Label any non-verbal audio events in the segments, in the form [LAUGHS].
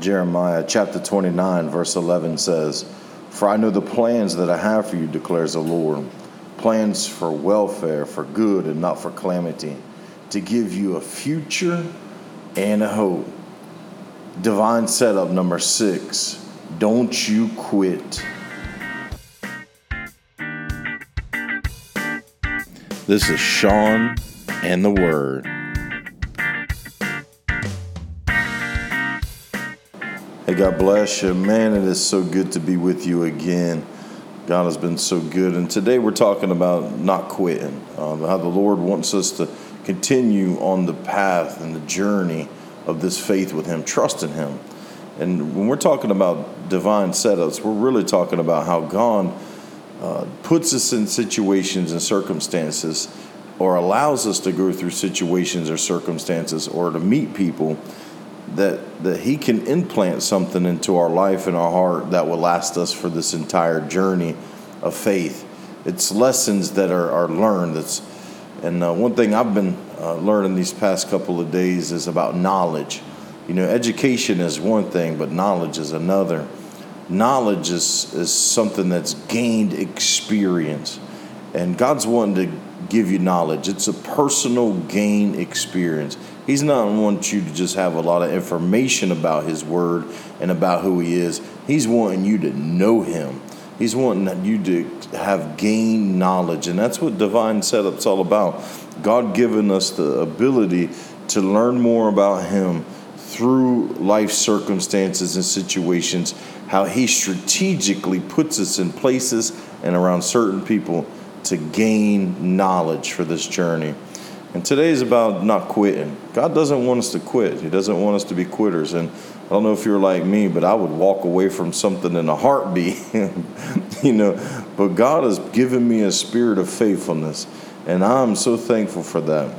Jeremiah chapter 29, verse 11 says, For I know the plans that I have for you, declares the Lord plans for welfare, for good, and not for calamity, to give you a future and a hope. Divine setup number six don't you quit. This is Sean and the Word. Hey, God bless you. Man, it is so good to be with you again. God has been so good. And today we're talking about not quitting, uh, how the Lord wants us to continue on the path and the journey of this faith with Him, trusting Him. And when we're talking about divine setups, we're really talking about how God uh, puts us in situations and circumstances or allows us to go through situations or circumstances or to meet people that that he can implant something into our life and our heart that will last us for this entire journey of faith. It's lessons that are, are learned. That's and uh, one thing I've been uh, learning these past couple of days is about knowledge. You know, education is one thing, but knowledge is another. Knowledge is, is something that's gained experience. And God's wanting to give you knowledge. It's a personal gain experience. He's not want you to just have a lot of information about His Word and about who He is. He's wanting you to know Him. He's wanting you to have gained knowledge, and that's what divine setup's all about. God giving us the ability to learn more about Him through life circumstances and situations, how He strategically puts us in places and around certain people to gain knowledge for this journey. And today is about not quitting. God doesn't want us to quit. He doesn't want us to be quitters. And I don't know if you're like me, but I would walk away from something in a heartbeat, [LAUGHS] you know. But God has given me a spirit of faithfulness, and I'm so thankful for that.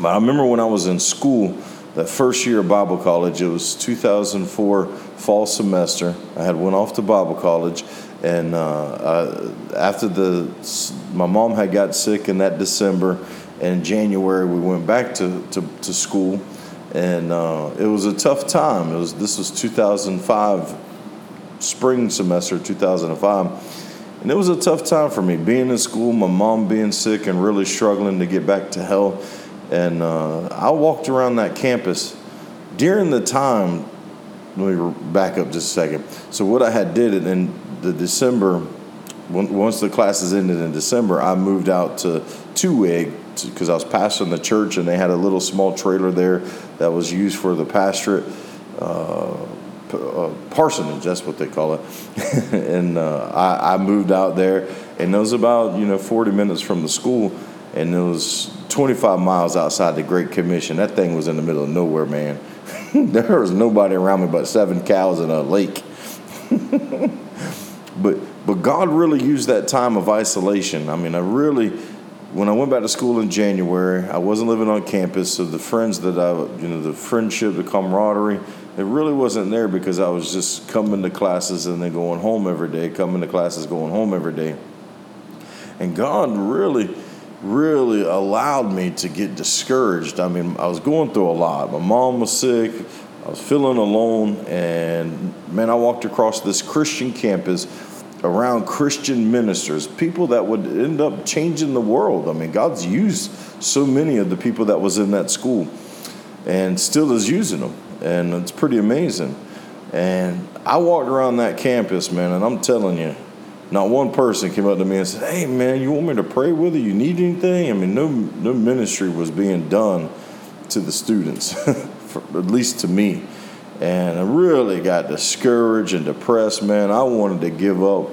But I remember when I was in school, that first year of Bible college, it was 2004 fall semester. I had went off to Bible college, and uh, I, after the my mom had got sick in that December in January, we went back to, to, to school, and uh, it was a tough time. It was this was 2005 spring semester, 2005, and it was a tough time for me being in school, my mom being sick, and really struggling to get back to health. And uh, I walked around that campus during the time. Let me back up just a second. So what I had did in the December, once the classes ended in December, I moved out to Two-Egg because I was pastoring the church and they had a little small trailer there that was used for the pastorate. Uh, uh, parsonage, that's what they call it. [LAUGHS] and uh, I, I, moved out there, and it was about you know 40 minutes from the school, and it was 25 miles outside the Great Commission. That thing was in the middle of nowhere, man. [LAUGHS] there was nobody around me but seven cows and a lake. [LAUGHS] but but God really used that time of isolation. I mean, I really when I went back to school in January, I wasn't living on campus, so the friends that I, you know, the friendship, the camaraderie, it really wasn't there because I was just coming to classes and then going home every day, coming to classes, going home every day. And God really, really allowed me to get discouraged. I mean, I was going through a lot. My mom was sick. I was feeling alone, and man, I walked across this Christian campus around Christian ministers, people that would end up changing the world. I mean, God's used so many of the people that was in that school and still is using them. And it's pretty amazing. And I walked around that campus, man, and I'm telling you, not one person came up to me and said, "Hey, man, you want me to pray with you? You need anything?" I mean, no no ministry was being done to the students, [LAUGHS] for, at least to me and I really got discouraged and depressed, man. I wanted to give up.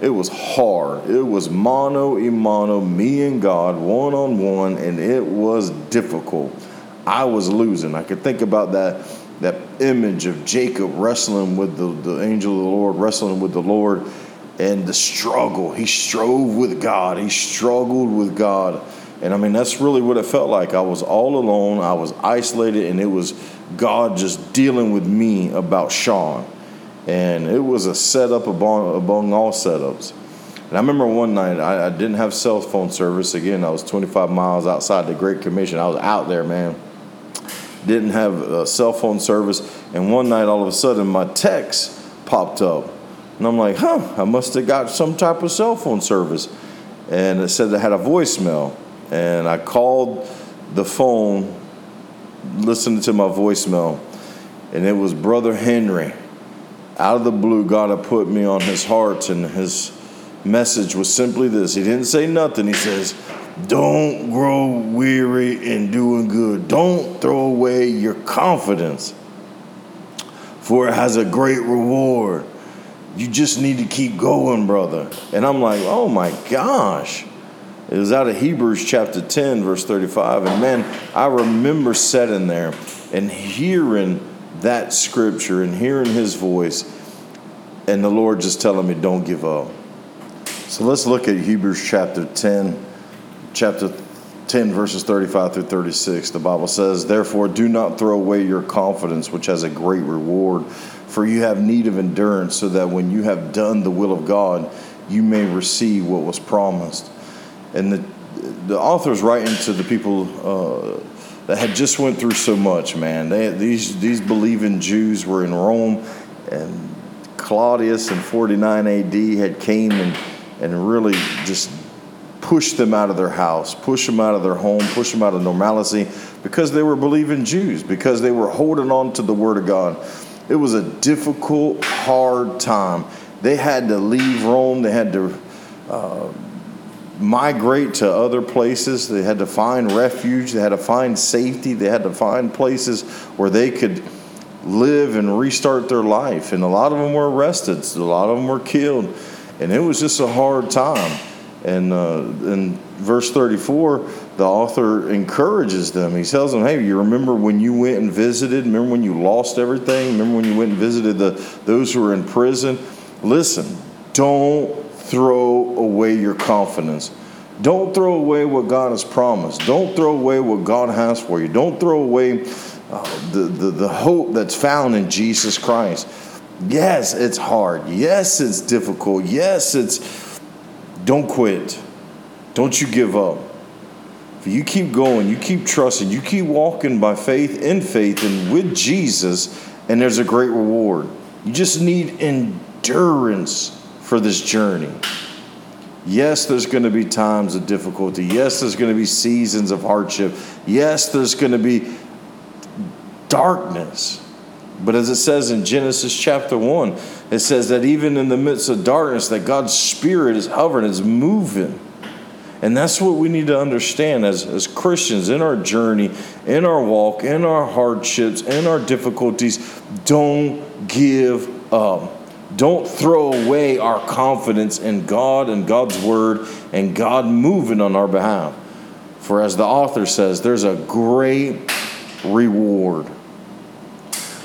It was hard. It was mano a mano, me and God, one on one, and it was difficult. I was losing. I could think about that that image of Jacob wrestling with the, the angel of the Lord, wrestling with the Lord, and the struggle. He strove with God. He struggled with God. And I mean, that's really what it felt like. I was all alone. I was isolated, and it was God just dealing with me about Sean. And it was a setup among, among all setups. And I remember one night I, I, didn't have cell phone service. Again, I was 25 miles outside the Great Commission. I was out there, man. didn't have a cell phone service. And one night, all of a sudden, my text popped up. And I'm like, huh, I must have got some type of cell phone service. And it said it had a voicemail. And I called the phone, listening to my voicemail, and it was Brother Henry. Out of the blue, God had put me on his heart, and his message was simply this. He didn't say nothing. He says, Don't grow weary in doing good. Don't throw away your confidence, for it has a great reward. You just need to keep going, brother. And I'm like, Oh my gosh. It was out of Hebrews chapter 10, verse 35. And man, I remember sitting there and hearing that scripture and hearing his voice, and the Lord just telling me, don't give up. So let's look at Hebrews chapter 10, chapter 10, verses 35 through 36. The Bible says, Therefore, do not throw away your confidence, which has a great reward, for you have need of endurance, so that when you have done the will of God, you may receive what was promised and the the author's writing to the people uh, that had just went through so much. Man, they, these these believing Jews were in Rome, and Claudius in 49 A.D. had came and and really just pushed them out of their house, pushed them out of their home, pushed them out of normalcy because they were believing Jews, because they were holding on to the Word of God. It was a difficult, hard time. They had to leave Rome. They had to. Uh, migrate to other places. They had to find refuge. They had to find safety. They had to find places where they could live and restart their life. And a lot of them were arrested. A lot of them were killed. And it was just a hard time. And uh, in verse 34, the author encourages them. He tells them, Hey, you remember when you went and visited? Remember when you lost everything? Remember when you went and visited the, those who were in prison? Listen, don't throw away your confidence. Don't throw away what God has promised. Don't throw away what God has for you. Don't throw away uh, the, the, the hope that's found in Jesus Christ. Yes, it's hard. Yes, it's difficult. Yes, it's. Don't quit. Don't you give up. If you keep going, you keep trusting, you keep walking by faith, in faith, and with Jesus, and there's a great reward. You just need endurance for this journey. Yes, there's going to be times of difficulty. Yes, there's going to be seasons of hardship. Yes, there's going to be darkness. But as it says in Genesis chapter 1, it says that even in the midst of darkness, that God's Spirit is hovering, is moving. And that's what we need to understand as, as Christians in our journey, in our walk, in our hardships, in our difficulties. Don't give up. Don't throw away our confidence in God and God's word and God moving on our behalf. For as the author says, there's a great reward.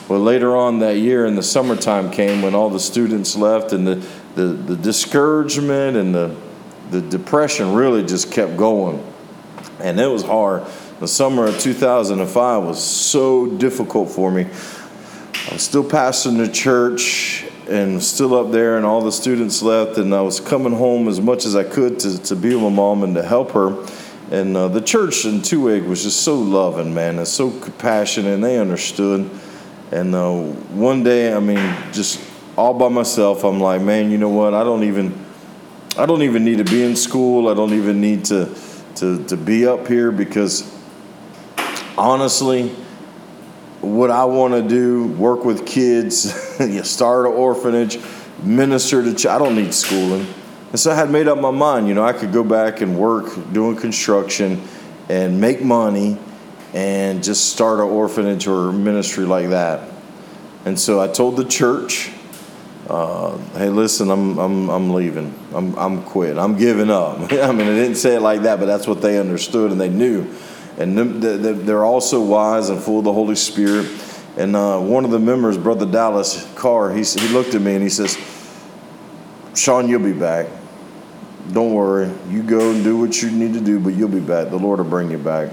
Well, later on that year, in the summertime came when all the students left, and the, the, the discouragement and the, the depression really just kept going. And it was hard. The summer of 2005 was so difficult for me. I was still pastoring the church, and still up there, and all the students left, and I was coming home as much as I could to, to be with my mom and to help her. And uh, the church in Two was just so loving, man, and so compassionate, and they understood. And uh, one day, I mean, just all by myself, I'm like, man, you know what? I don't even, I don't even need to be in school. I don't even need to, to, to be up here because, honestly, what I want to do, work with kids, [LAUGHS] start an orphanage, minister to. Ch- I don't need schooling, and so I had made up my mind. You know, I could go back and work doing construction, and make money, and just start an orphanage or ministry like that. And so I told the church, uh, "Hey, listen, I'm I'm I'm leaving. I'm I'm quit. I'm giving up." [LAUGHS] I mean, I didn't say it like that, but that's what they understood and they knew and they're also wise and full of the Holy Spirit. And uh, one of the members, Brother Dallas Carr, he, he looked at me and he says, Sean, you'll be back. Don't worry. You go and do what you need to do, but you'll be back. The Lord will bring you back.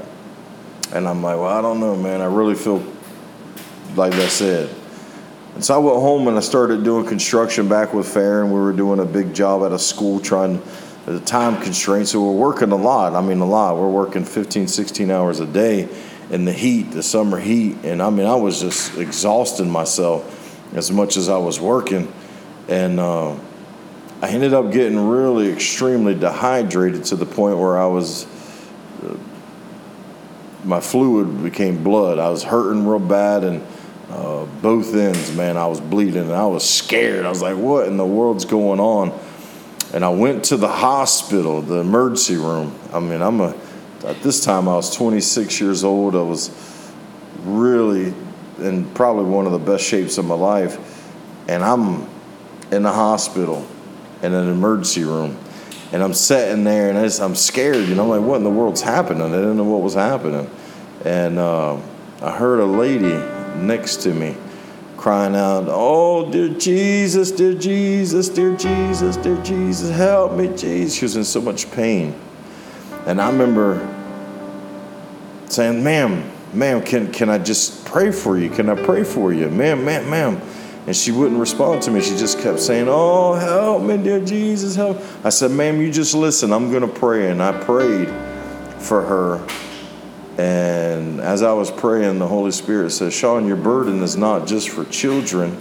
And I'm like, well, I don't know, man. I really feel like I said. And so I went home and I started doing construction back with Fair, and we were doing a big job at a school trying the time constraints. So we're working a lot. I mean, a lot. We're working 15, 16 hours a day. in the heat, the summer heat. And I mean, I was just exhausting myself as much as I was working. And uh, I ended up getting really extremely dehydrated to the point where I was, uh, my fluid became blood. I was hurting real bad and uh, both ends, man, I was bleeding and I was scared. I was like, what in the world's going on? And I went to the hospital, the emergency room. I mean, I'm a, at this time I was 26 years old. I was really in probably one of the best shapes of my life. And I'm in the hospital in an emergency room. And I'm sitting there and I'm scared, you know, I'm like, what in the world's happening? I didn't know what was happening. And uh, I heard a lady next to me crying out, Oh, dear Jesus, dear Jesus, dear Jesus, dear Jesus, help me, Jesus. She was in so much pain. And I remember saying, Ma'am, ma'am, can, can I just pray for you? Can I pray for you? Ma'am, ma'am, ma'am. And she wouldn't respond to me. She just kept saying, Oh, help me, dear Jesus, help. I said, Ma'am, you just listen. I'm going to pray. And I prayed for her. And as I was praying, the Holy Spirit said, Sean, your burden is not just for children,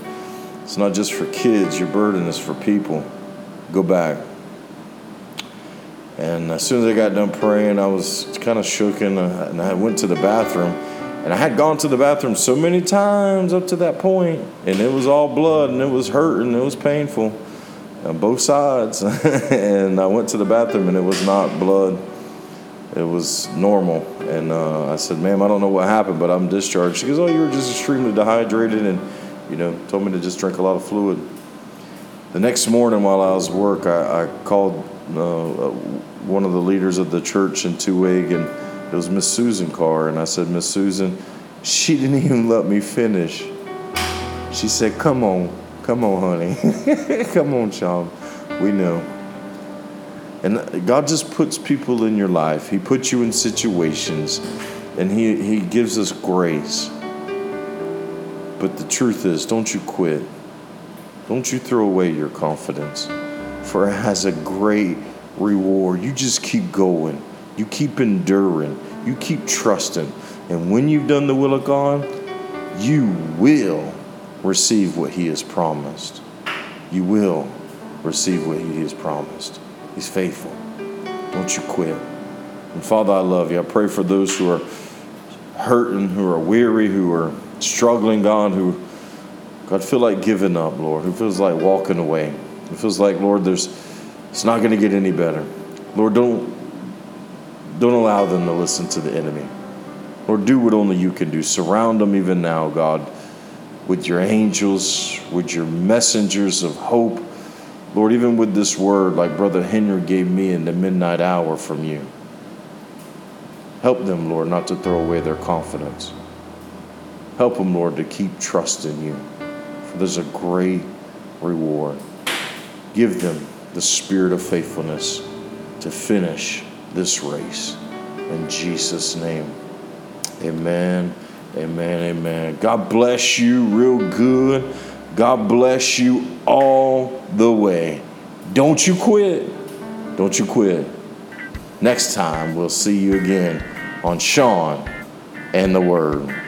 it's not just for kids, your burden is for people. Go back. And as soon as I got done praying, I was kind of shooken, uh, and I went to the bathroom. And I had gone to the bathroom so many times up to that point, and it was all blood, and it was hurting, it was painful on both sides. [LAUGHS] and I went to the bathroom, and it was not blood, it was normal. And uh, I said, Ma'am, I don't know what happened, but I'm discharged. She goes, Oh, you were just extremely dehydrated, and, you know, told me to just drink a lot of fluid. The next morning while I was work, I, I called uh, one of the leaders of the church in Two-Egg, and it was Miss Susan Carr, and I said, Miss Susan, she didn't even let me finish. She said, Come on, come on, honey. [LAUGHS] come on, Sean. We know. And God just puts people in your life. He puts you in situations, and He, he gives us grace. But the truth is, don't you quit. Don't you throw away your confidence, for it has a great reward. You just keep going. You keep enduring. You keep trusting. And when you've done the will of God, you will receive what He has promised. You will receive what He has promised. He's faithful. Don't you quit. And Father, I love you. I pray for those who are hurting, who are weary, who are struggling, God, who God feel like giving up, Lord, who feels like walking away. It feels like, Lord, there's it's not going to get any better. Lord, don't don't allow them to listen to the enemy. Lord, do what only you can do. Surround them even now, God, with your angels, with your messengers of hope. Lord, even with this word, like Brother Henry gave me in the midnight hour from you. Help them, Lord, not to throw away their confidence. Help them, Lord, to keep trusting you, for there's a great reward. Give them the spirit of faithfulness to finish this race. In Jesus' name, amen, amen, amen. God bless you real good. God bless you all the way. Don't you quit. Don't you quit. Next time, we'll see you again on Sean and the Word.